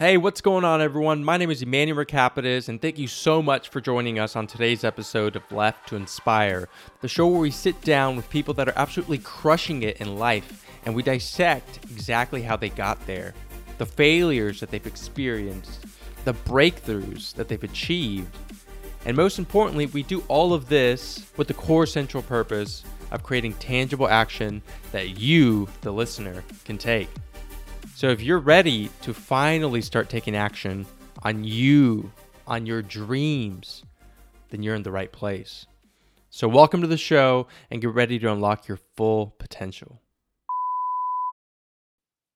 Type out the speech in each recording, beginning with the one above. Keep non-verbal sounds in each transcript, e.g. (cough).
Hey, what's going on, everyone? My name is Emmanuel Mercapitis, and thank you so much for joining us on today's episode of Left to Inspire, the show where we sit down with people that are absolutely crushing it in life and we dissect exactly how they got there, the failures that they've experienced, the breakthroughs that they've achieved, and most importantly, we do all of this with the core central purpose of creating tangible action that you, the listener, can take. So if you're ready to finally start taking action on you, on your dreams, then you're in the right place. So welcome to the show and get ready to unlock your full potential.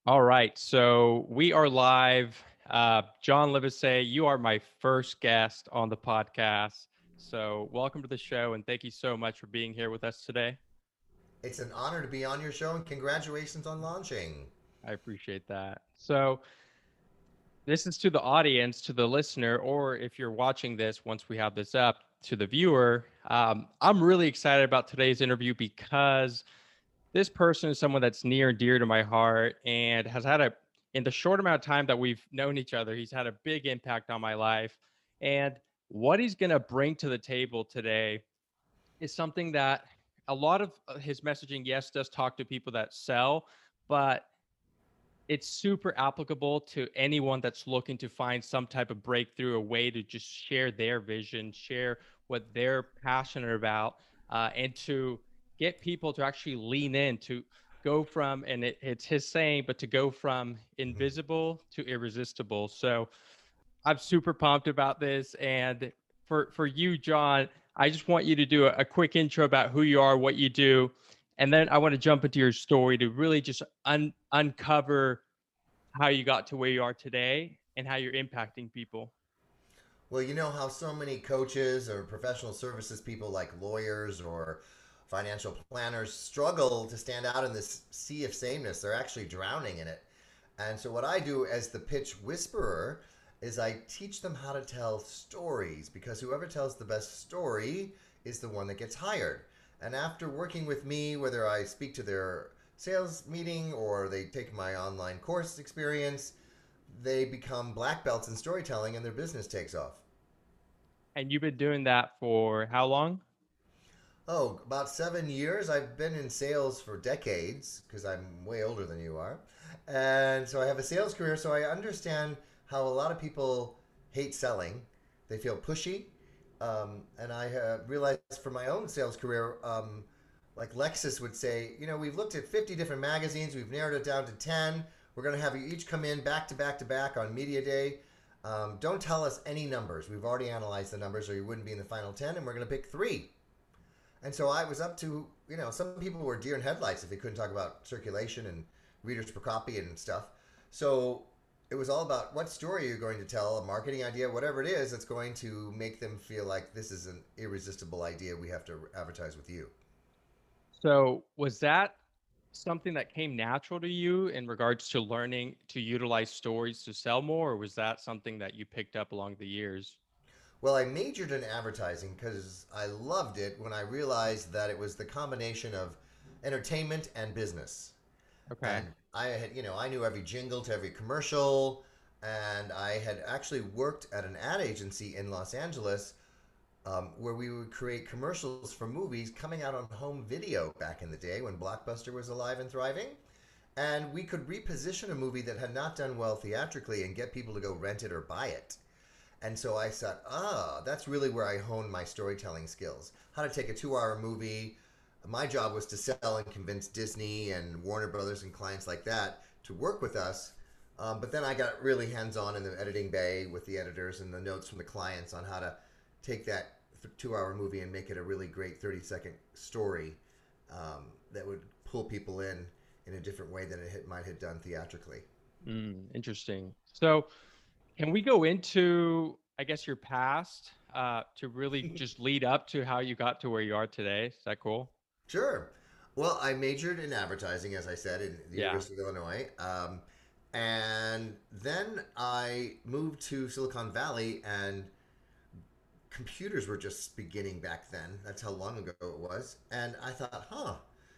All right, so we are live. Uh, John Livesay, you are my first guest on the podcast. So welcome to the show and thank you so much for being here with us today. It's an honor to be on your show and congratulations on launching. I appreciate that. So, this is to the audience, to the listener, or if you're watching this once we have this up to the viewer. Um, I'm really excited about today's interview because this person is someone that's near and dear to my heart and has had a, in the short amount of time that we've known each other, he's had a big impact on my life. And what he's going to bring to the table today is something that a lot of uh, his messaging, yes, does talk to people that sell, but it's super applicable to anyone that's looking to find some type of breakthrough, a way to just share their vision, share what they're passionate about, uh, and to get people to actually lean in to go from, and it, it's his saying, but to go from mm-hmm. invisible to irresistible. So I'm super pumped about this. And for, for you, John, I just want you to do a, a quick intro about who you are, what you do, and then I want to jump into your story to really just un- uncover how you got to where you are today and how you're impacting people. Well, you know how so many coaches or professional services people, like lawyers or financial planners, struggle to stand out in this sea of sameness. They're actually drowning in it. And so, what I do as the pitch whisperer is I teach them how to tell stories because whoever tells the best story is the one that gets hired. And after working with me, whether I speak to their sales meeting or they take my online course experience, they become black belts in storytelling and their business takes off. And you've been doing that for how long? Oh, about seven years. I've been in sales for decades because I'm way older than you are. And so I have a sales career, so I understand how a lot of people hate selling. They feel pushy, um, and I uh, realized for my own sales career, um, like Lexus would say, you know, we've looked at 50 different magazines, we've narrowed it down to 10. We're going to have you each come in back to back to back on Media Day. Um, don't tell us any numbers. We've already analyzed the numbers, or you wouldn't be in the final 10, and we're going to pick three. And so I was up to, you know, some people were deer in headlights if they couldn't talk about circulation and readers per copy and stuff. So it was all about what story you're going to tell, a marketing idea, whatever it is that's going to make them feel like this is an irresistible idea. We have to advertise with you. So, was that something that came natural to you in regards to learning to utilize stories to sell more, or was that something that you picked up along the years? Well, I majored in advertising because I loved it when I realized that it was the combination of entertainment and business. Okay. And I had, you know, I knew every jingle to every commercial, and I had actually worked at an ad agency in Los Angeles um, where we would create commercials for movies coming out on home video back in the day when Blockbuster was alive and thriving. And we could reposition a movie that had not done well theatrically and get people to go rent it or buy it. And so I thought, ah, that's really where I honed my storytelling skills. How to take a two hour movie, my job was to sell and convince Disney and Warner Brothers and clients like that to work with us. Um, but then I got really hands on in the editing bay with the editors and the notes from the clients on how to take that two hour movie and make it a really great 30 second story um, that would pull people in in a different way than it might have done theatrically. Mm, interesting. So, can we go into, I guess, your past uh, to really (laughs) just lead up to how you got to where you are today? Is that cool? Sure. Well, I majored in advertising, as I said, in the yeah. University of Illinois. Um, and then I moved to Silicon Valley, and computers were just beginning back then. That's how long ago it was. And I thought, huh,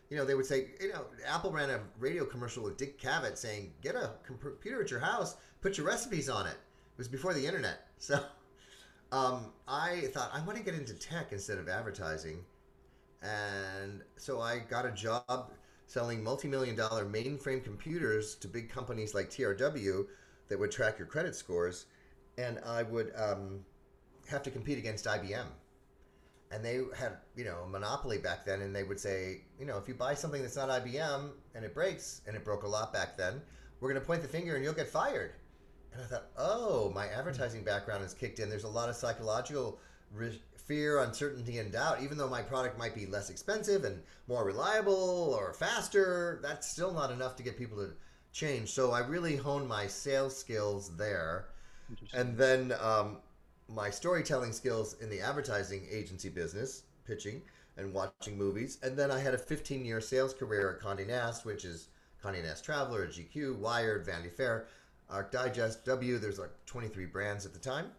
you know, they would say, you know, Apple ran a radio commercial with Dick Cavett saying, get a computer at your house, put your recipes on it. It was before the internet. (laughs) So um, I thought, I want to get into tech instead of advertising. And so I got a job selling multi million dollar mainframe computers to big companies like TRW that would track your credit scores. And I would um, have to compete against IBM. And they had, you know, a monopoly back then. And they would say, you know, if you buy something that's not IBM and it breaks, and it broke a lot back then, we're going to point the finger and you'll get fired. And I thought, oh, my advertising background has kicked in. There's a lot of psychological fear, uncertainty, and doubt. Even though my product might be less expensive and more reliable or faster, that's still not enough to get people to change. So I really honed my sales skills there. And then um, my storytelling skills in the advertising agency business, pitching and watching movies. And then I had a 15 year sales career at Condé Nast, which is Condé Nast Traveler, GQ, Wired, Vanity Fair. Arc Digest, W. There's like 23 brands at the time,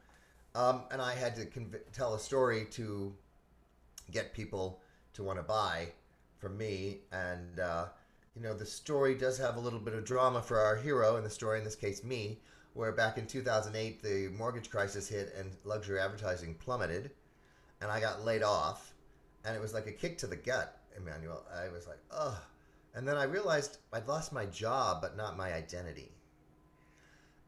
um, and I had to conv- tell a story to get people to want to buy from me. And uh, you know, the story does have a little bit of drama for our hero, and the story in this case, me, where back in 2008 the mortgage crisis hit and luxury advertising plummeted, and I got laid off, and it was like a kick to the gut, Emmanuel. I was like, ugh. And then I realized I'd lost my job, but not my identity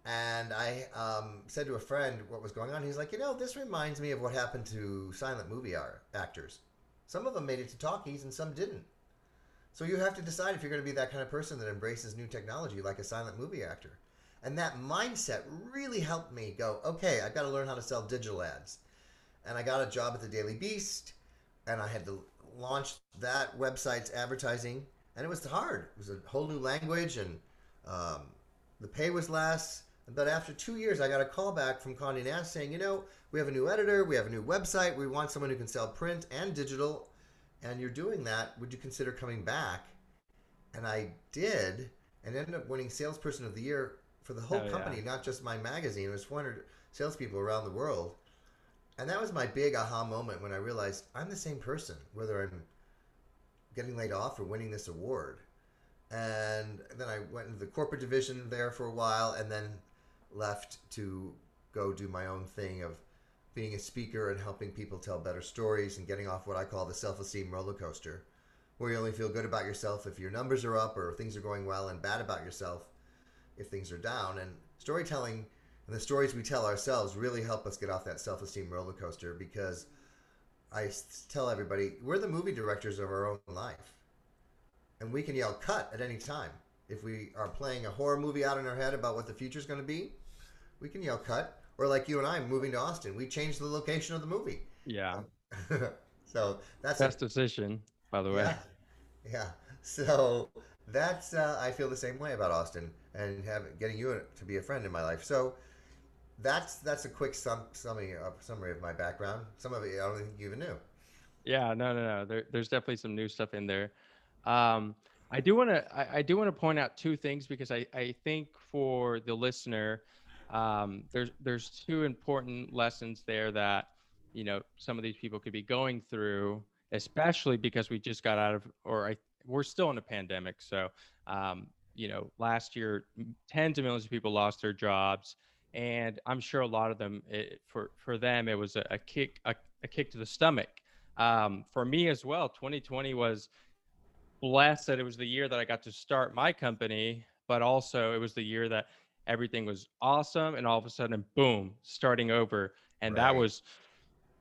and I um, said to a friend what was going on. He's like, you know, this reminds me of what happened to silent movie actors. Some of them made it to talkies and some didn't. So you have to decide if you're going to be that kind of person that embraces new technology like a silent movie actor. And that mindset really helped me go, okay, I've got to learn how to sell digital ads. And I got a job at the Daily Beast and I had to launch that website's advertising. And it was hard. It was a whole new language and um, the pay was less but after two years, I got a call back from Condé Nast saying, you know, we have a new editor, we have a new website, we want someone who can sell print and digital, and you're doing that. Would you consider coming back? And I did, and ended up winning Salesperson of the Year for the whole oh, company, yeah. not just my magazine. It was 400 salespeople around the world. And that was my big aha moment when I realized I'm the same person, whether I'm getting laid off or winning this award. And then I went into the corporate division there for a while, and then left to go do my own thing of being a speaker and helping people tell better stories and getting off what I call the self esteem roller coaster, where you only feel good about yourself if your numbers are up or things are going well, and bad about yourself if things are down. And storytelling and the stories we tell ourselves really help us get off that self esteem roller coaster because I tell everybody we're the movie directors of our own life. And we can yell cut at any time. If we are playing a horror movie out in our head about what the future is going to be, we can yell cut. Or like you and I moving to Austin, we changed the location of the movie. Yeah. (laughs) so that's best a, decision, by the way. Yeah. yeah. So that's uh, I feel the same way about Austin and having getting you to be a friend in my life. So that's that's a quick sum, summary uh, summary of my background. Some of it I don't think you even knew. Yeah, no, no, no. There, there's definitely some new stuff in there. Um, I do want to I, I, do want to point out two things because I, I think for the listener, um, there's there's two important lessons there that you know some of these people could be going through, especially because we just got out of or I we're still in a pandemic. So um, you know last year tens of millions of people lost their jobs, and I'm sure a lot of them it, for for them it was a, a kick a, a, kick to the stomach. Um, for me as well, 2020 was blessed that it was the year that I got to start my company, but also it was the year that everything was awesome and all of a sudden boom, starting over. And right. that was,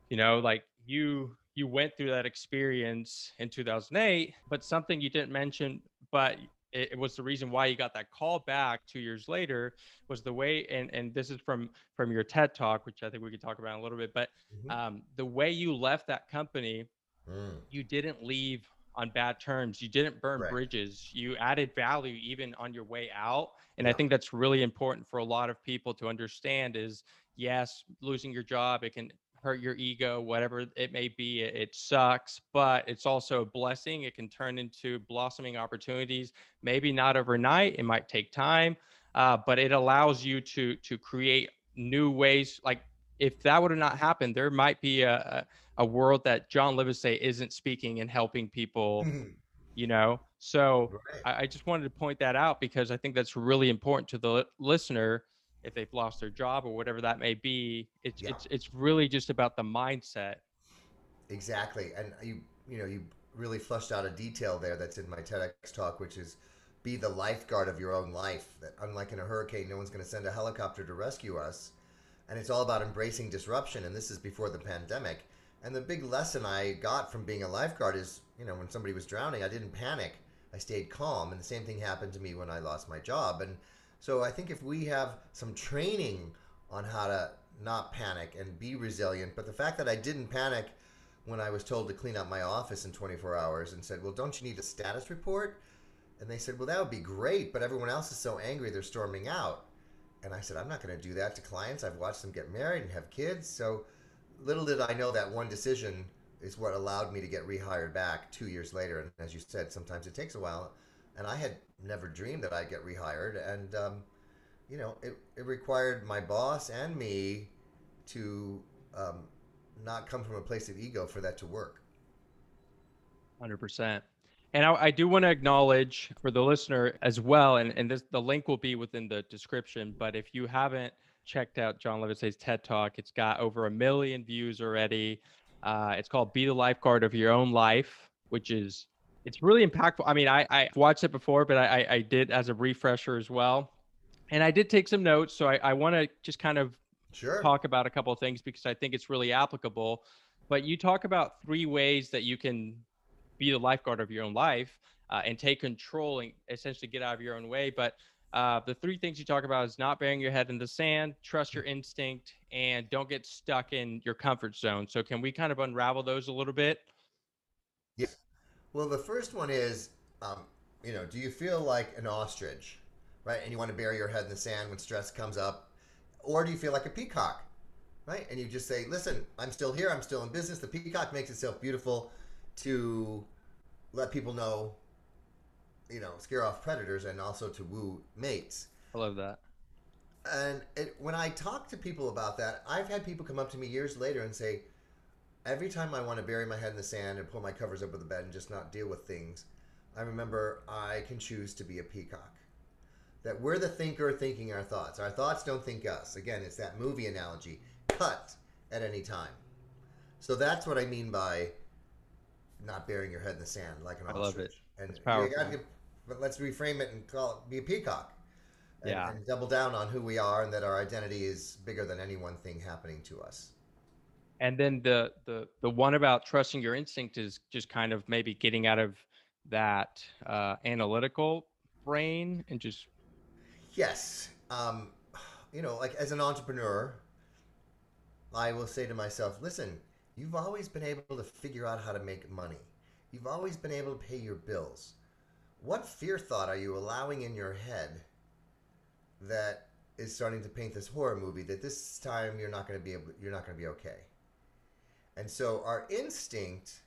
you know, like you you went through that experience in 2008, but something you didn't mention, but it, it, was the reason why you got that call back two years later was the way and and this is from from your ted talk which i think we could talk about in a little bit but mm-hmm. um, the way you left that company mm. you didn't leave on bad terms. You didn't burn right. bridges. You added value even on your way out. And yeah. I think that's really important for a lot of people to understand is yes, losing your job, it can hurt your ego, whatever it may be. It, it sucks, but it's also a blessing. It can turn into blossoming opportunities. Maybe not overnight. It might take time, uh, but it allows you to to create new ways. Like if that would have not happened, there might be a, a a world that John Livesay isn't speaking and helping people, mm-hmm. you know? So right. I, I, just wanted to point that out because I think that's really important to the listener if they've lost their job or whatever that may be. It's Yeah. it's it's really just about the mindset. Exactly, and you you know you really flushed out a detail there that's in my TEDx talk, which is be the lifeguard of your own life. That unlike in a hurricane, no one's going to send a helicopter to rescue us, and it's all about embracing disruption. And this is before the pandemic. And the big lesson I got from being a lifeguard is, you know, when somebody was drowning, I didn't panic. I stayed calm, and the same thing happened to me when I lost my job. And so I think if we have some training on how to not panic and be resilient, but the fact that I didn't panic when I was told to clean up my office in 24 hours and said, Well, don't you need a status report? And they said, Well, that would be great, but everyone else is so angry they're storming out. And I said, I'm not going to do that to clients. I've watched them get married and have kids. So little did I know that one decision is what allowed me to get rehired back two years later. And as you said, sometimes it takes a while. And I had never dreamed that I'd get rehired. And, um, you know, it, it required my boss and me to um, not come from a place of ego for that to work. Hundred percent. And I, I do want to acknowledge for the listener as well, and, and this the link will be within the description. But if you haven't checked out John Livesay's TED Talk, it's got over a million views already. Uh, it's called "Be the Lifeguard of Your Own Life," which is it's really impactful. I mean, I I watched it before, but I I, I did as a refresher as well, and I did take some notes. So I, I want to just kind of Sure. talk about a couple of things because I think it's really applicable. But you talk about three ways that you can be the lifeguard of your own life uh, and take control and essentially get out of your own way. But uh, the three things you talk about is not burying your head in the sand, trust your instinct, and don't get stuck in your comfort zone. So can we kind of unravel those a little bit? Yeah. Well, the first one is, um, you know, do you feel like an ostrich, right? And you want to bury your head in the sand when stress comes up, or do you feel like a peacock, right? And you just say, "Listen, I'm still here. I'm still in business." The peacock makes itself beautiful to let people know, you know, scare off predators and also to woo mates. I love that. And it, when I talk to people about that, I've had people come up to me years later and say, every time I want to bury my head in the sand and pull my covers up over the bed and just not deal with things, I remember I can choose to be a peacock. That we're the thinker thinking our thoughts. Our thoughts don't think us. Again, it's that movie analogy cut at any time. So that's what I mean by not burying your head in the sand like an ostrich. I love ostrich. And It's you gotta but let's reframe it and call it be a peacock. And, Yeah. and double down on who we are and that our identity is bigger than any one thing happening to us. And then the the the one about trusting your instinct is just kind of maybe getting out of that uh, analytical brain and just Yes. Um, you know, like as an entrepreneur, I will say to myself, listen, you've always been able to figure out how to make money. You've always been able to pay your bills. What fear thought are you allowing in your head that is starting to paint this horror movie that this time you're not going to be able you're not going to be okay. And so our instinct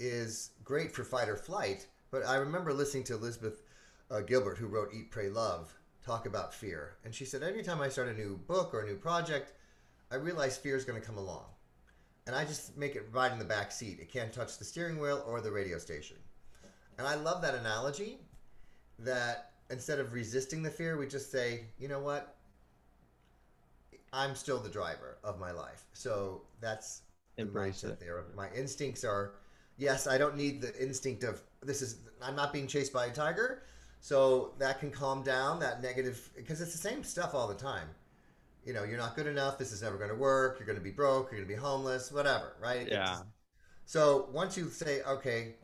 is great for fight or flight, but I remember listening to Elizabeth uh, Gilbert, who wrote Eat, Pray, Love, talk about fear. And she said, every time I start a new book or a new project, I realize fear is going to come along. And I just make it ride in the back seat. It can't touch the steering wheel or the radio station. And I love that analogy that instead of resisting the fear, we just say, you know what? I'm still the driver of my life. So that's Embrace it. there. My instincts are, yes, I don't need the instinct of this is I'm not being chased by a tiger, so that can calm down that negative because it's the same stuff all the time. You know, you're not good enough. This is never going to work. You're going to be broke. You're going to be homeless. Whatever, right? Yeah. just- so once you say, okay,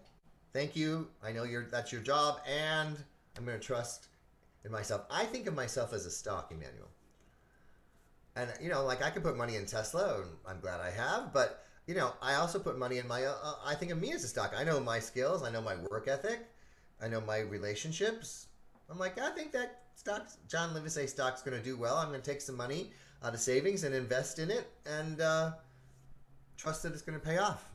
thank you. I know you're that's your job, and I'm going to trust in myself. I think of myself as a stock, Emmanuel. And you know, like I could put money in Tesla, and I'm glad I have. But you know, I also put money in my. Uh, uh, I think of me as a stock. I know my skills. I know my work ethic. I know my relationships. I'm like, I think that stock, John Livesay stock's going to do well. I'm going to take some money out of savings and invest in it, and uh, trust that it's going to pay off.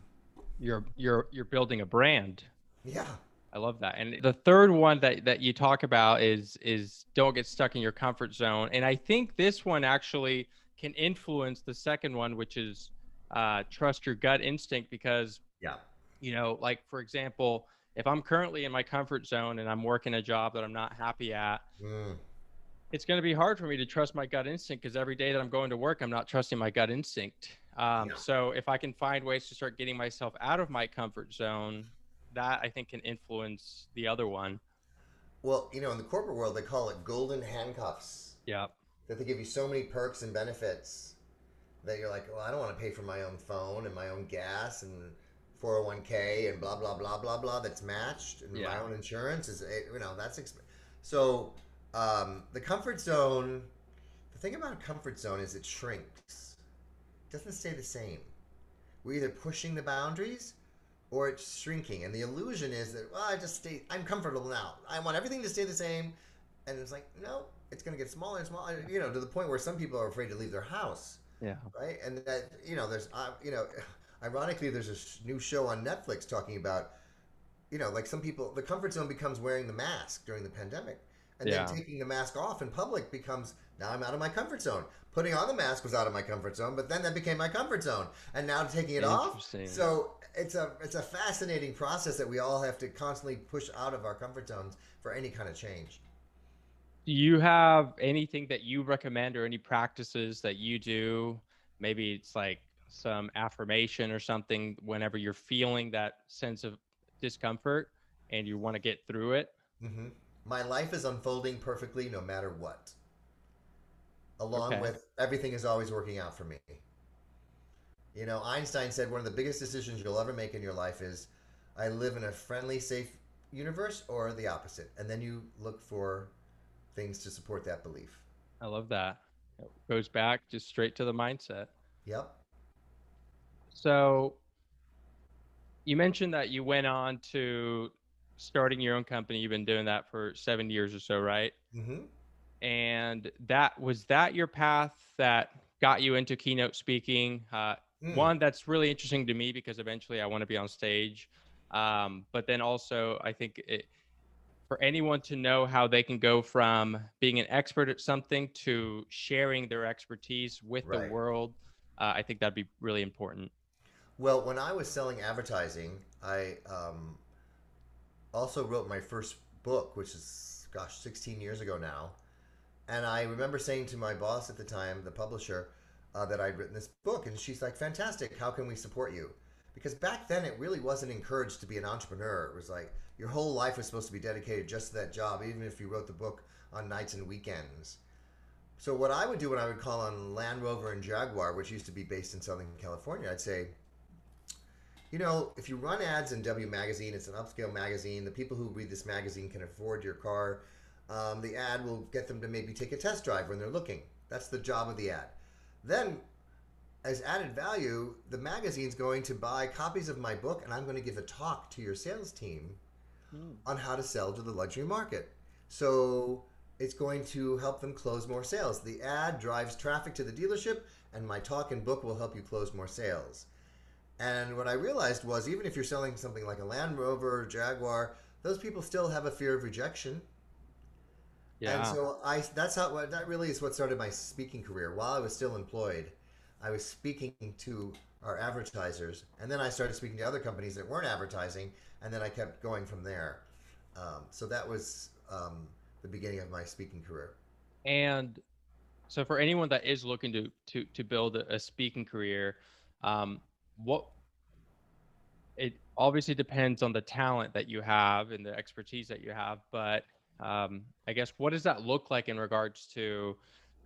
You're you're you're building a brand. Yeah. I love that. And the third one that that you talk about is is don't get stuck in your comfort zone. And I think this one actually can influence the second one, which is uh, trust your gut instinct. Because Yeah. you know, like for example, if I'm currently in my comfort zone and I'm working a job that I'm not happy at, Mm. it's going to be hard for me to trust my gut instinct because every day that I'm going to work, I'm not trusting my gut instinct. Um, Yeah. So if I can find ways to start getting myself out of my comfort zone, that I think can influence the other one. Well, you know, in the corporate world, they call it golden handcuffs. Yeah. That they give you so many perks and benefits that you're like, well, I don't want to pay for my own phone and my own gas and 401k and blah blah blah blah blah that's matched and my own insurance is eh, you know that's exp- so um, the comfort zone. The thing about a comfort zone is it shrinks. It doesn't stay the same. We're either pushing the boundaries or it's shrinking. And the illusion is that, well, I just stay, I'm comfortable now. I want everything to stay the same. And it's like, no, it's going to get smaller and smaller, you know, to the point where some people are afraid to leave their house, Yeah. right? And that, you know, there's, uh, you know, (laughs) ironically, there's a sh- new show on Netflix talking about, you know, like some people, the comfort zone becomes wearing the mask during the pandemic. And Yeah. then taking the mask off in public becomes, now I'm out of my comfort zone. Putting on the mask was out of my comfort zone, but then that became my comfort zone. And now taking it off. So it's a it's a fascinating process that we all have to constantly push out of our comfort zones for any kind of change. Do you have anything that you recommend or any practices that you do? Maybe it's like some affirmation or something whenever you're feeling that sense of discomfort and you want to get through it. hmm My life is unfolding perfectly no matter what. Along Okay. with everything is always working out for me. You know, Einstein said one of the biggest decisions you'll ever make in your life is I live in a friendly, safe universe or the opposite. And then you look for things to support that belief. I love that. It goes back just straight to the mindset. Yep. So you mentioned that you went on to starting your own company. You've been doing that for seven years or so, right? hmm And that was that your path that got you into keynote speaking? Uh, Mm. One that's really interesting to me because eventually I want to be on stage. Um, but then also, I think it, for anyone to know how they can go from being an expert at something to sharing their expertise with Right. the world, uh, I think that'd be really important. Well, when I was selling advertising, I um, also wrote my first book, which is, gosh, 16 years ago now. And I remember saying to my boss at the time, the publisher, uh, that I'd written this book. And she's like, fantastic. How can we support you? Because back then, it really wasn't encouraged to be an entrepreneur. It was like your whole life was supposed to be dedicated just to that job, even if you wrote the book on nights and weekends. So, what I would do when I would call on Land Rover and Jaguar, which used to be based in Southern California, I'd say, you know, if you run ads in W Magazine, it's an upscale magazine. The people who read this magazine can afford your car. Um, the ad will get them to maybe take a test drive when they're looking. That's the job of the ad. Then, as added value, the magazine's going to buy copies of my book, and I'm going to give a talk to your sales team on how to sell to the luxury market. So it's going to help them close more sales. The ad drives traffic to the dealership, and my talk and book will help you close more sales. And what I realized was even if you're selling something like a Land Rover, or Jaguar, those people still have a fear of rejection. Yeah. And so I that's how that really is what started my speaking career. While I was still employed, I was speaking to our advertisers, and then I started speaking to other companies that weren't advertising, and then I kept going from there. Um, so that was um, the beginning of my speaking career. And so for anyone that is looking to to to build a, a speaking career, um, what it obviously depends on the talent that you have and the expertise that you have, but um, I guess what does that look like in regards to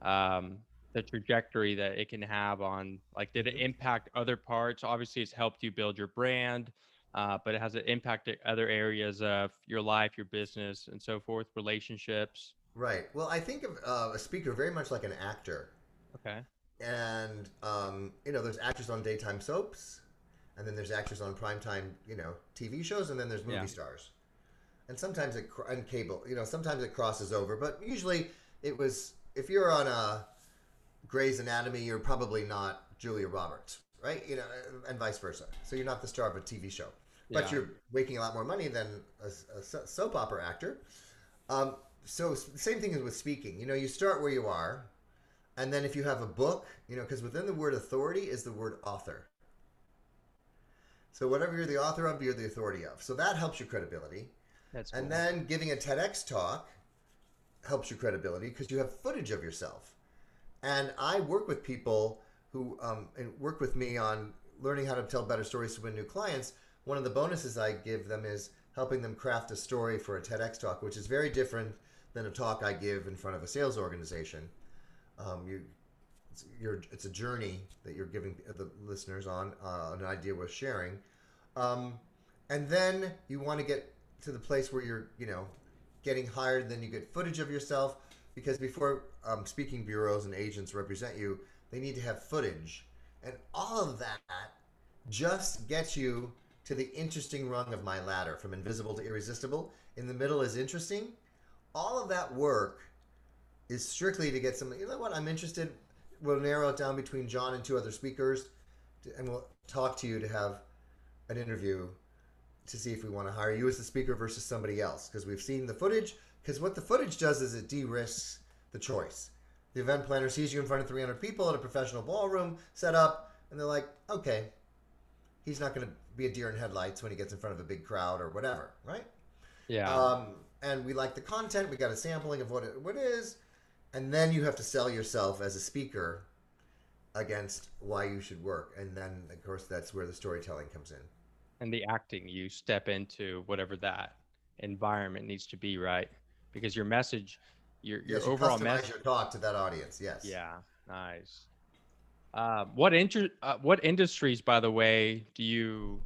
um, the trajectory that it can have on like did it impact other parts? Obviously, it's helped you build your brand, uh, but it has it impacted other areas of your life, your business, and so forth, relationships. Right. Well, I think of uh, a speaker very much like an actor. Okay. And um, you know there's actors on daytime soaps and then there's actors on primetime you know tv shows and then there's movie Yeah. stars. And sometimes it and cable you know sometimes it crosses over but usually it was if you're on a Grey's Anatomy you're probably not Julia Roberts right? You know and vice versa. So you're not the star of a TV show. But Yeah. you're making a lot more money than a, so- soap opera actor. Um, so same thing as with speaking. You know you start where you are and then if you have a book, you know, because within the word authority is the word author. So whatever you're the author of, you're the authority of. So that helps your credibility. That's cool. And then giving a TEDx talk helps your credibility because you have footage of yourself. And I work with people who um, work with me on learning how to tell better stories to win new clients. One of the bonuses I give them is helping them craft a story for a TEDx talk, which is very different than a talk I give in front of a sales organization. Um, you, it's, it's, a journey that you're giving the listeners on uh, an idea we're sharing, um, and then you want to get to the place where you're, you know, getting hired. Then you get footage of yourself because before um, speaking bureaus and agents represent you, they need to have footage, and all of that just gets you to the interesting rung of my ladder from invisible to irresistible. In the middle is interesting. All of that work is strictly to get something. You know what? I'm interested. We'll narrow it down between John and two other speakers, and we'll talk to you to have an interview to see if we want to hire you as the speaker versus somebody else because we've seen the footage. Because what the footage does is it de-risks the choice. The event planner sees you in front of 300 people at a professional ballroom set up, and they're like, okay, he's not going to be a deer in headlights when he gets in front of a big crowd or whatever, right? Yeah. Um, and we like the content. We got a sampling of what it, what it is, and then you have to sell yourself as a speaker against why you should work, and then of course that's where the storytelling comes in. And the acting, you step into whatever that environment needs to be, right? Because your message, your your yes, overall message, your talk to that audience. Yes. Yeah. Nice. Uh, what inter- uh, what industries, by the way, do you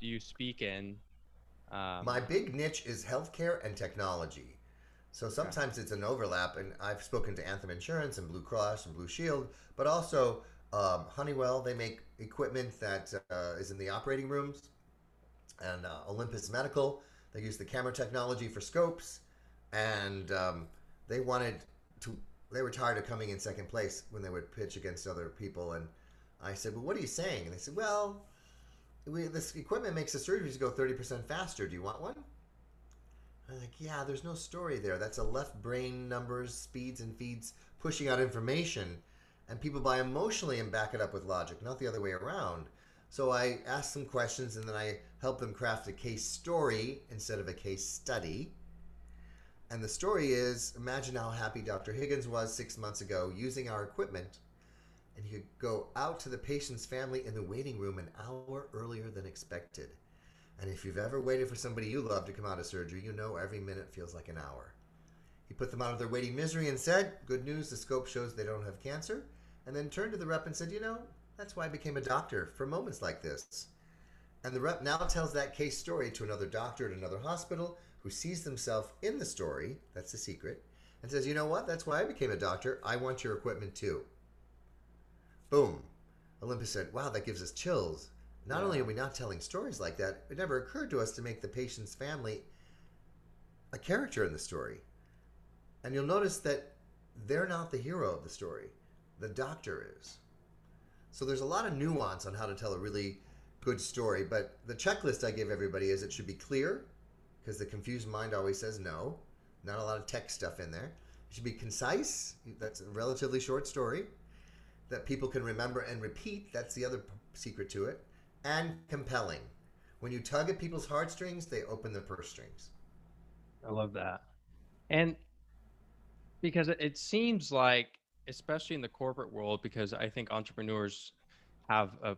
do you speak in? Um, My big niche is healthcare and technology. So sometimes okay. it's an overlap, and I've spoken to Anthem Insurance and Blue Cross and Blue Shield, but also um, Honeywell. They make equipment that uh, is in the operating rooms, and uh, Olympus Medical. They use the camera technology for scopes, and um, they wanted to they were tired of coming in second place when they would pitch against other people. And I said, "Well, what are you saying?" And they said, "Well, we, this equipment makes the surgeries go thirty percent faster. Do you want one?" I'm like, "Yeah, there's no story there. That's a left brain numbers, speeds, and feeds pushing out information, and people buy emotionally and back it up with logic, not the other way around." So I ask some questions, and then I help them craft a case story instead of a case study and the story is imagine how happy Dr. Higgins was six months ago using our equipment. And he could go out to the patient's family in the waiting room an hour earlier than expected. And if you've ever waited for somebody you love to come out of surgery, you know every minute feels like an hour. He put them out of their waiting misery and said, Good news, the scope shows they don't have cancer. And then turned to the rep and said, You know, that's why I became a doctor for moments like this. And the rep now tells that case story to another doctor at another hospital who sees themselves in the story, that's the secret, and says, you know what, that's why I became a doctor. I want your equipment too. Boom. Olympus said, wow, that gives us chills. Not yeah. only are we not telling stories like that, it never occurred to us to make the patient's family a character in the story. And you'll notice that they're not the hero of the story, the doctor is. So there's a lot of nuance on how to tell a really good story, but the checklist I give everybody is it should be clear, because the confused mind always says no. Not a lot of tech stuff in there. It should be concise. That's a relatively short story that people can remember and repeat. That's the other secret to it. And compelling. When you tug at people's heartstrings, they open their purse strings. I love that. And because it seems like, especially in the corporate world, because I think entrepreneurs have a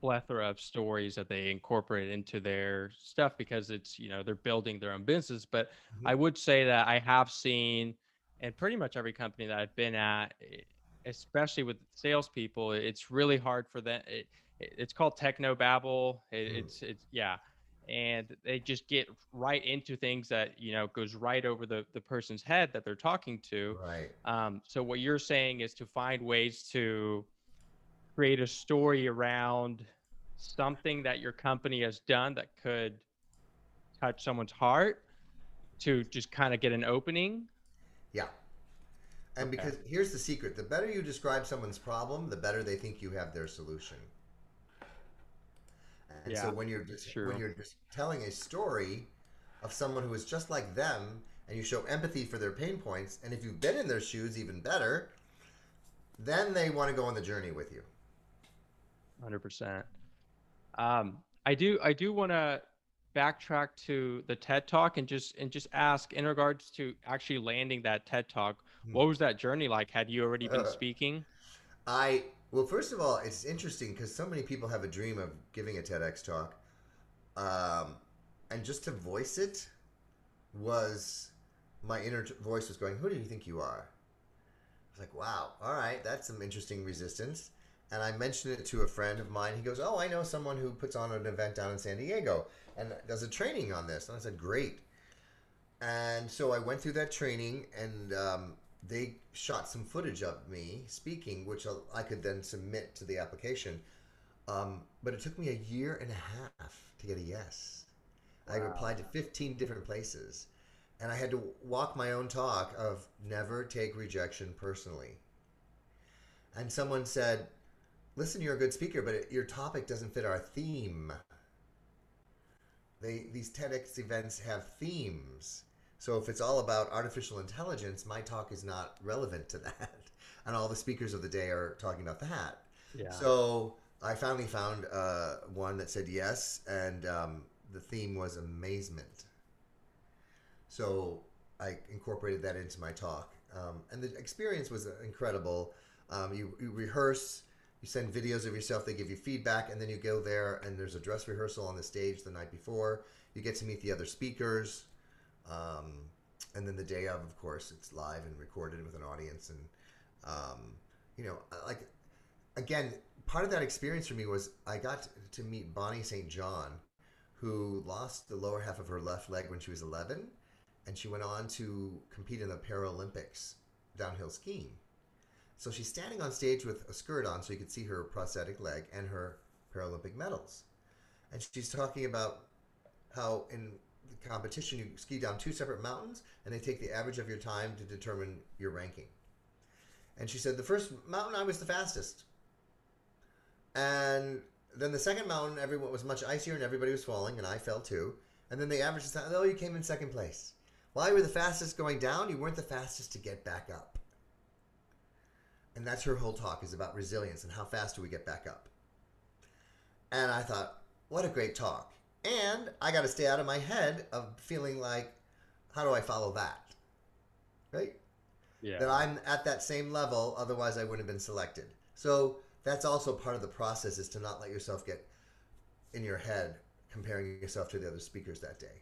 plethora of stories that they incorporate into their stuff because it's you know they're building their own business but mm-hmm. i would say that i have seen and pretty much every company that i've been at especially with salespeople it's really hard for them it, it's called techno babble it, mm. it's it's yeah and they just get right into things that you know goes right over the the person's head that they're talking to right um, so what you're saying is to find ways to create a story around something that your company has done that could touch someone's heart to just kind of get an opening. Yeah. And okay. because here's the secret the better you describe someone's problem, the better they think you have their solution. And yeah, so when you're just when you're just telling a story of someone who is just like them and you show empathy for their pain points, and if you've been in their shoes, even better, then they want to go on the journey with you. Hundred percent. Um, I do I do want to backtrack to the TED Talk and just and just ask in regards to actually landing that TED Talk? Hmm. What was that journey like? Had you already been Uh, speaking? I well, first of all, it's interesting because so many people have a dream of giving a TEDx talk, um, and just to voice it was my inner t- voice was going, "Who do you think you are?" I was like, "Wow, all right, that's some interesting resistance." And I mentioned it to a friend of mine. He goes, "Oh, I know someone who puts on an event down in San Diego and does a training on this." And I said, "Great." And so I went through that training, and um, they shot some footage of me speaking, which I'll- could then submit to the application. Um, but it took me a year and a half to get a yes. I Wow. applied to 15 different places, and I had to walk my own talk of never take rejection personally. And someone said, "Listen, you're a good speaker, but it, your topic doesn't fit our theme." They these TEDx events have themes. So if it's all about artificial intelligence, my talk is not relevant to (laughs) that. And all the speakers of the day are talking about that. Yeah. So I finally found uh, one that said yes, and um, the theme was amazement. So I incorporated that into my talk, um, and the experience was incredible. Um, you, you rehearse, you send videos of yourself, they give you feedback, and then you go there, and there's a dress rehearsal on the stage the night before. You get to meet the other speakers, um, and then the day of, of course, it's live and recorded with an audience, and um, you know, like again, part of that experience for me was I got to meet Bonnie St. John, who lost the lower half of her left leg when she was 11, and she went on to compete in the Paralympics downhill skiing. So she's standing on stage with a skirt on so you could see her prosthetic leg and her Paralympic medals. And she's talking about how in competition you ski down two separate mountains and they take the average of your time to determine your ranking. And she said, The first mountain I was the fastest. And then the second mountain, everyone was much icier and everybody was falling, and I fell too. And then they averaged the is, oh, you came in second place. While you were the fastest going down, you weren't the fastest to get back up. And that's her whole talk is about resilience and how fast do we get back up. And I thought, what a great talk. And I got to stay out of my head of feeling like, how do I follow that? Right? yeah. that I'm at that same level, otherwise I wouldn't have been selected. So that's also part of the process is to not let yourself get in your head comparing yourself to the other speakers that day.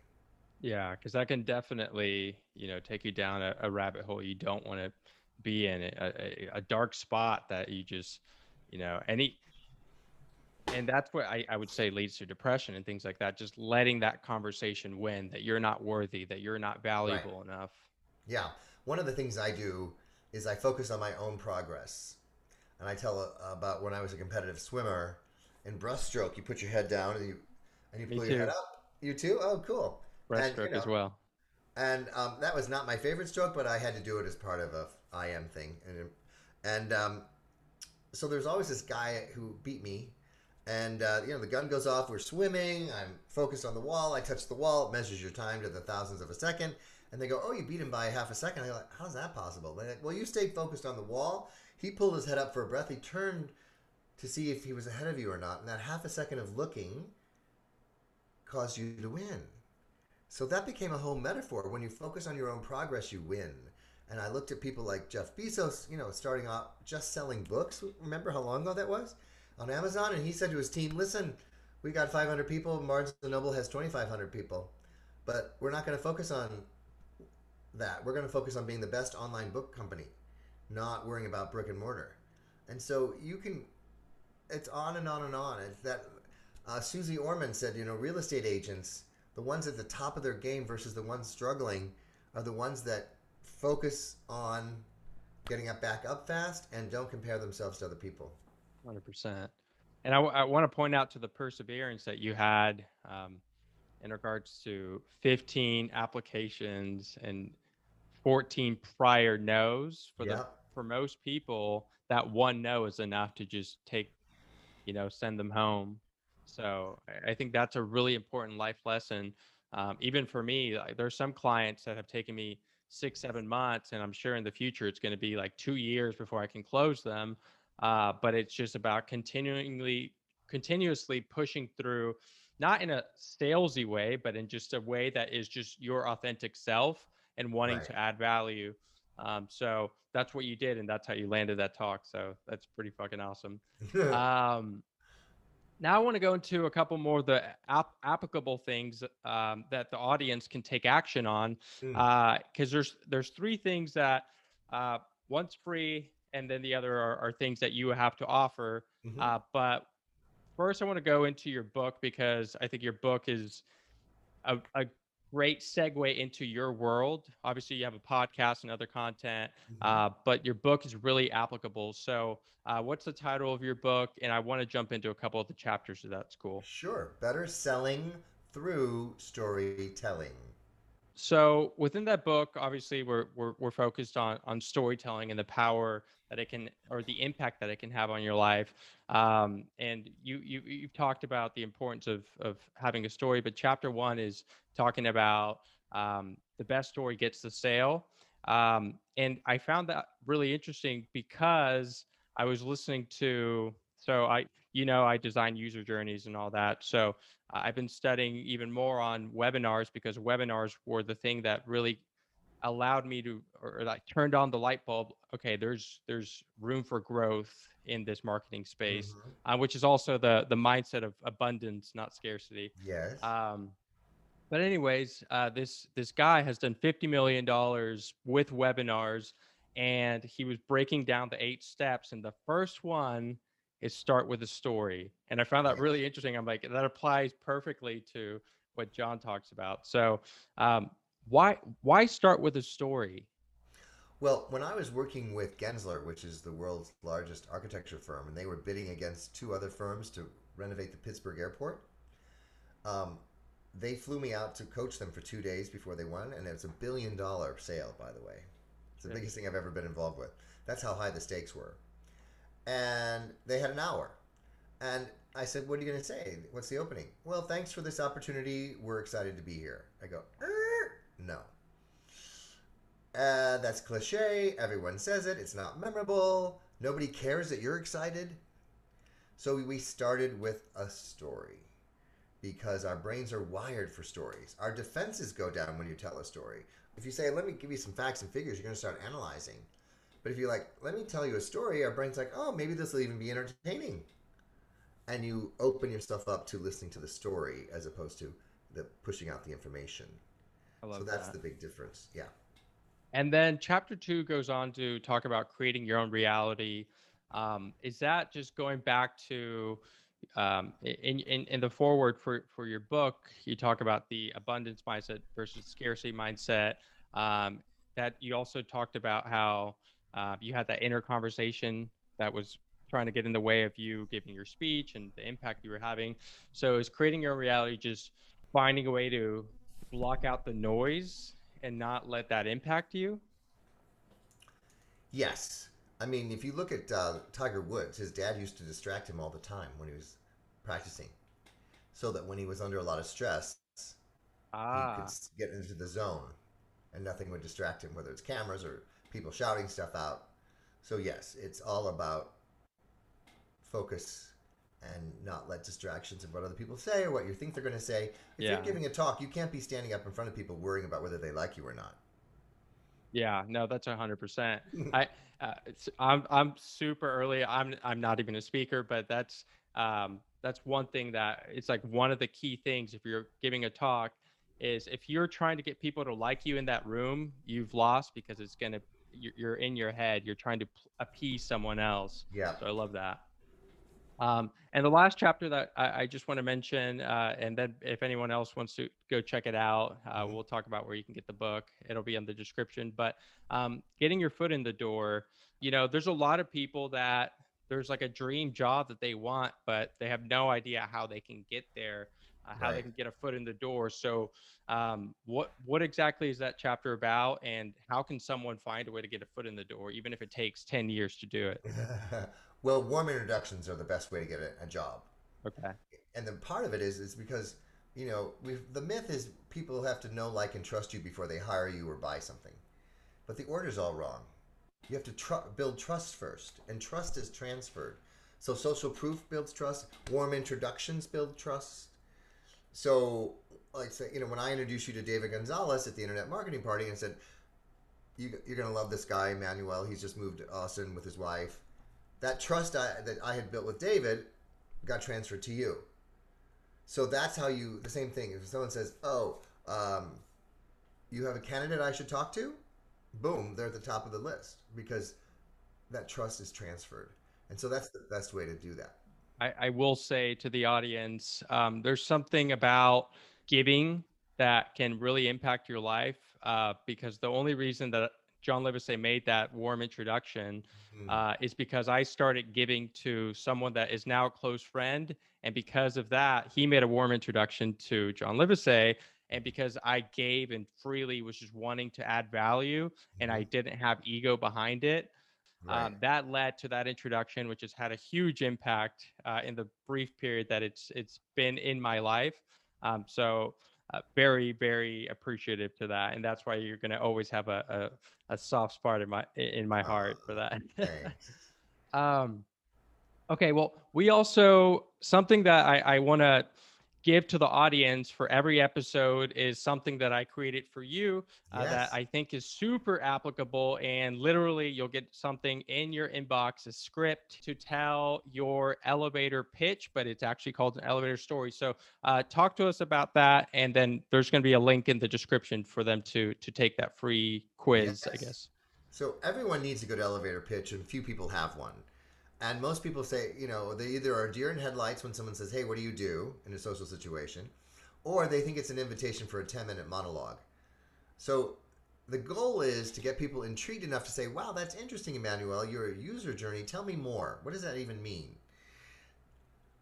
Yeah, because that can definitely, you know, take you down a, a rabbit hole you don't want to be in, a, a, a dark spot that you just, you know, any, and that's what I, I would say leads to depression and things like that. Just letting that conversation win that you're not worthy, that you're not valuable enough. Yeah. One of the things I do is I focus on my own progress. And I tell uh, about when I was a competitive swimmer in breaststroke, you put your head down and you and you Me pull your head up. You too? Oh, cool. And, you Breaststroke as well. and um, that was not my favorite stroke, but I had to do it as part of a IM thing, and and um, so there's always this guy who beat me, and uh, you know the gun goes off, we're swimming, I'm focused on the wall, I touch the wall, it measures your time to the thousandths of a second, and they go, oh, you beat him by half a second. I go, how's that possible? They're like, well, you stayed focused on the wall. He pulled his head up for a breath. He turned to see if he was ahead of you or not, and that half a second of looking caused you to win. So that became a whole metaphor. When you focus on your own progress, you win. And I looked at people like Jeff Bezos, you know, starting off just selling books. Remember how long ago that was? On Amazon. And he said to his team, listen, we got 500 people. Barnes & Noble has 2,500 people. But we're not going to focus on that. We're going to focus on being the best online book company, not worrying about brick and mortar. And so you can, it's on and on and on. It's that uh, Susie Orman said, you know, real estate agents, the ones at the top of their game versus the ones struggling, are the ones that focus on getting up back up fast and don't compare themselves to other people. Hundred percent. And I, want to point out to the perseverance that you had um, in regards to 15 applications and 14 prior no's for Yeah. the for most people that one no is enough to just take you know send them home so I- i think that's a really important life lesson um, even for me like, there's some clients that have taken me six seven months and i'm sure in the future it's going to be like two years before i can close them uh, but it's just about continually continuously pushing through not in a salesy way, but in just a way that is just your authentic self and wanting Right. to add value. Um, so that's what you did, and that's how you landed that talk. So that's pretty fucking awesome. (laughs) Um, now I want to go into a couple more of the ap- applicable things um, that the audience can take action on, Mm. because there's there's three things that uh, one's free, and then the other are, are things that you have to offer. Mhm. Uh, but first, I want to go into your book because I think your book is a, a great segue into your world. Obviously, you have a podcast and other content, Mhm. uh, but your book is really applicable. So, uh, what's the title of your book? And I want to jump into a couple of the chapters of that school. Sure. Better selling through storytelling. So, within that book, obviously, we're we're, we're focused on on storytelling and the power that it can or the impact that it can have on your life. Um, and you you you've talked about the importance of of having a story, but chapter one is talking about um, the best story gets the sale. Um, and I found that really interesting because I was listening to so I you know I design user journeys and all that. So I've been studying even more on webinars because webinars were the thing that really allowed me to or like turned on the light bulb okay there's there's room for growth in this marketing space Mhm. uh, which is also the the mindset of abundance not scarcity Yes. um but anyways uh this this guy has done 50 million dollars with webinars and he was breaking down the eight steps and the first one is start with a story and i found that really interesting i'm like that applies perfectly to what john talks about so um why why start with a story Well, when I was working with Gensler, which is the world's largest architecture firm, and they were bidding against two other firms to renovate the Pittsburgh airport, um, they flew me out to coach them for two days before they won, and it's a billion dollar sale, by the way. It's the Yeah. biggest thing I've ever been involved with. That's how high the stakes were. And they had an hour. And I said, What are you going to say? What's the opening? Well, thanks for this opportunity. We're excited to be here. I go, "Er, No. Uh, that's cliche. Everyone says it. It's not memorable. Nobody cares that you're excited. So we started with a story because our brains are wired for stories. Our defenses go down when you tell a story. If you say, let me give you some facts and figures, you're going to start analyzing. But if you're like, let me tell you a story, our brain's like, oh, maybe this will even be entertaining. And you open yourself up to listening to the story as opposed to the pushing out the information. I love So that's that. the big difference. Yeah. And then chapter two goes on to talk about creating your own reality. Um, is that just going back to um, in, in in the foreword for for your book? You talk about the abundance mindset versus scarcity mindset. Um, that you also talked about how uh, you had that inner conversation that was trying to get in the way of you giving your speech and the impact you were having. So is creating your own reality just finding a way to block out the noise and not let that impact you? Yes. I mean, if you look at uh, Tiger Woods, his dad used to distract him all the time when he was practicing, so that when he was under a lot of stress, he Ah, could get into the zone, and nothing would distract him, whether it's cameras or people shouting stuff out. So yes, it's all about focus and not let distractions of what other people say or what you think they're going to say. If Yeah. you're giving a talk, you can't be standing up in front of people worrying about whether they like you or not. yeah, no, that's a hundred percent. (laughs) I, uh, it's, I'm, I'm super early. I'm, I'm not even a speaker, but that's, um, that's one thing that it's like one of the key things if you're giving a talk is if you're trying to get people to like you in that room, you've lost because it's gonna, you're, you're in your head. You're trying to appease someone else. Yeah. So I love that. Um, and the last chapter that I, I just want to mention, uh, and then if anyone else wants to go check it out, uh, Mhm. we'll talk about where you can get the book. It'll be in the description. But um, getting your foot in the door, you know, there's a lot of people that there's like a dream job that they want, but they have no idea how they can get there, uh, how they can get a foot in the door. So, um, what what exactly is that chapter about, and how can someone find a way to get a foot in the door, even if it takes ten years to do it? (laughs) well, warm introductions are the best way to get a, a job. Okay. And then part of it is is because you know the myth is people have to know, like, and trust you before they hire you or buy something, but the order's all wrong. You have to tr- build trust first, and trust is transferred. So social proof builds trust. Warm introductions build trust. So like say, you know, when I introduced you to David Gonzalez at the Internet Marketing Party and said, you, you're going to love this guy, Manuel. He's just moved to Austin with his wife. That trust I, that I had built with David got transferred to you. So that's how you, the same thing. If someone says, oh, um, you have a candidate I should talk to, boom, they're at the top of the list because that trust is transferred. And so that's the best way to do that. I, I will say to the audience, um, there's something about giving that can really impact your life uh, because the only reason that John Livesay made that warm introduction mm. uh, is because I started giving to someone that is now a close friend. And because of that, he made a warm introduction to John Livesay. And because I gave and freely was just wanting to add value and I mm-hmm. didn't have ego behind it, right. um, that led to that introduction, which has had a huge impact uh, in the brief period that it's it's been in my life. Um, so uh, very, very appreciative to that, and that's why you're going to always have a, a, a soft spot in my in my heart for that. (sighs) (laughs) um, okay, well, we also something that I, I want to give to the audience for every episode is something that I created for you uh, yes. that I think is super applicable. And literally, you'll get something in your inbox, a script to tell your elevator pitch, but it's actually called an elevator story. So, uh, talk to us about that. And then there's going to be a link in the description for them to to take that free quiz, yes. I guess. So, everyone needs a good elevator pitch, and few people have one. And most people say, you know, they either are deer in headlights when someone says, hey, what do you do in a social situation? Or they think it's an invitation for a 10 minute monologue. So the goal is to get people intrigued enough to say, wow, that's interesting, Emmanuel. Your user journey. Tell me more. What does that even mean?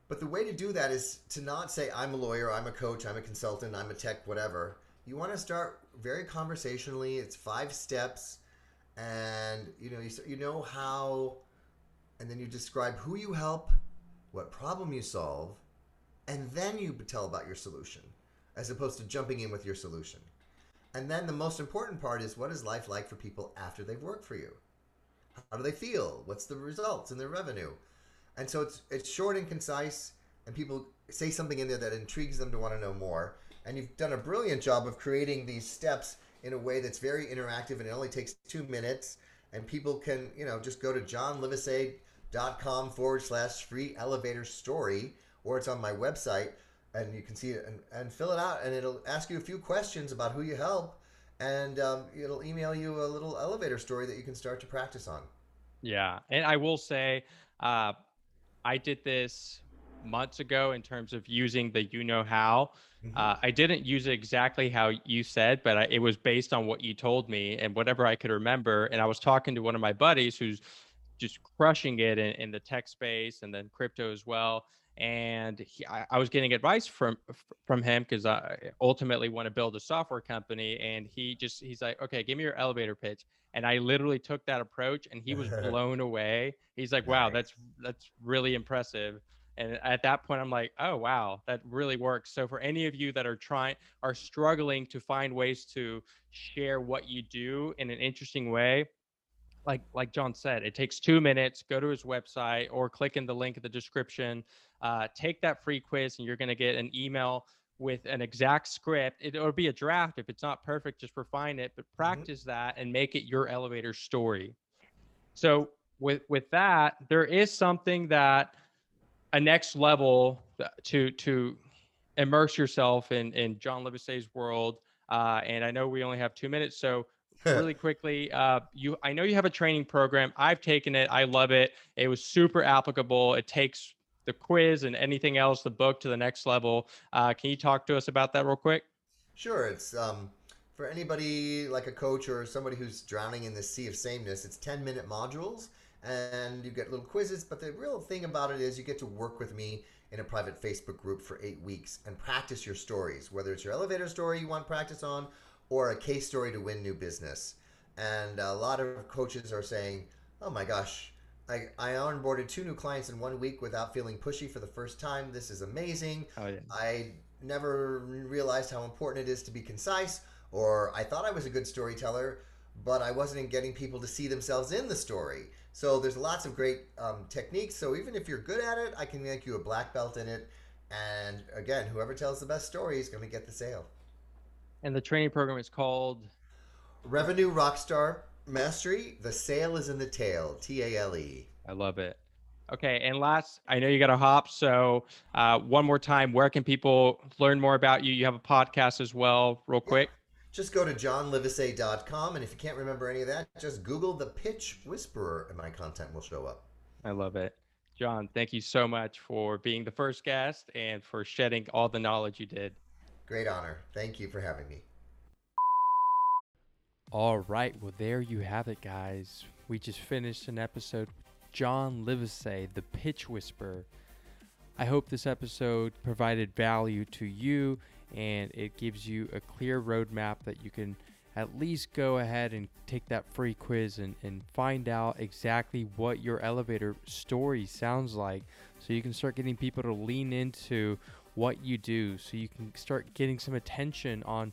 But the way to do that is to not say, I'm a lawyer, I'm a coach, I'm a consultant, I'm a tech, whatever. You want to start very conversationally. It's five steps. And, you know, you, you know how and then you describe who you help, what problem you solve, and then you tell about your solution, as opposed to jumping in with your solution. And then the most important part is what is life like for people after they've worked for you? How do they feel? What's the results and their revenue? And so it's it's short and concise, and people say something in there that intrigues them to want to know more. And you've done a brilliant job of creating these steps in a way that's very interactive, and it only takes two minutes. And people can, you know, just go to John Livesay dot com forward slash free elevator story, or it's on my website, and you can see it and, and fill it out, and it'll ask you a few questions about who you help, and um, it'll email you a little elevator story that you can start to practice on. Yeah, and I will say, uh, I did this months ago in terms of using the you know how. Mm-hmm. Uh, I didn't use it exactly how you said, but I, it was based on what you told me and whatever I could remember. And I was talking to one of my buddies who's just crushing it in, in the tech space and then crypto as well. And he, I, I, was getting advice from from him because I ultimately want to build a software company. And he just he's like, okay, give me your elevator pitch. And I literally took that approach, and he was (laughs) blown away. He's like, wow, that's that's really impressive. And at that point, I'm like, oh wow, that really works. So for any of you that are trying are struggling to find ways to share what you do in an interesting way, like like John said, it takes two minutes. Go to his website or click in the link in the description. Uh, take that free quiz, and you're going to get an email with an exact script. It, will be a draft if it's not perfect. Just refine it, but mm-hmm. practice mm-hmm. that and make it your elevator story. So with with that, there is something that a next level to to immerse yourself in in John Livesay's world. Uh, and I know we only have two minutes, so really quickly. Uh, you, I know you have a training program. I've taken it. I love it. It was super applicable. It takes the quiz and anything else, the book to the next level. Uh, can you talk to us about that real quick? Sure. It's um, for anybody like a coach or somebody who's drowning in the sea of sameness. It's ten minute modules, and you get little quizzes. But the real thing about it is you get to work with me in a private Facebook group for eight weeks and practice your stories, whether it's your elevator story you want practice on or a case story to win new business. And a lot of coaches are saying, oh my gosh, I, I onboarded two new clients in one week without feeling pushy for the first time. This is amazing. Oh, yeah. I never realized how important it is to be concise, or I thought I was a good storyteller, but I wasn't getting people to see themselves in the story. So there's lots of great um, techniques. So even if you're good at it, I can make you a black belt in it And again, whoever tells the best story is going to get the sale. And the training program is called Revenue Rockstar Mastery. The sale is in the tail. T A L E. I love it. Okay, and last, I know you got to hop. So, uh, one more time, where can people learn more about you? You have a podcast as well, real quick. Just go to johnlivesay.com. And if you can't remember any of that, just Google the Pitch Whisperer and my content will show up. I love it. John, thank you so much for being the first guest and for shedding all the knowledge you did. Great honor. Thank you for having me. All right. Well, there you have it, guys. We just finished an episode with John Livesay, the Pitch Whisperer. I hope this episode provided value to you and it gives you a clear roadmap that you can at least go ahead and take that free quiz and, and find out exactly what your elevator story sounds like so you can start getting people to lean into what you do so you can start getting some attention on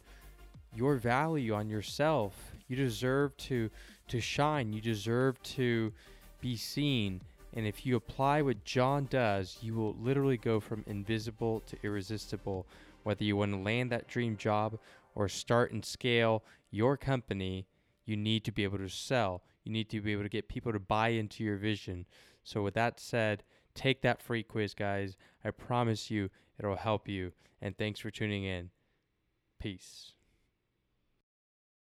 your value on yourself you deserve to to shine you deserve to be seen and if you apply what john does you will literally go from invisible to irresistible whether you want to land that dream job or start and scale your company, you need to be able to sell. You need to be able to get people to buy into your vision. So, with that said, take that free quiz, guys. I promise you it'll help you. And thanks for tuning in. Peace.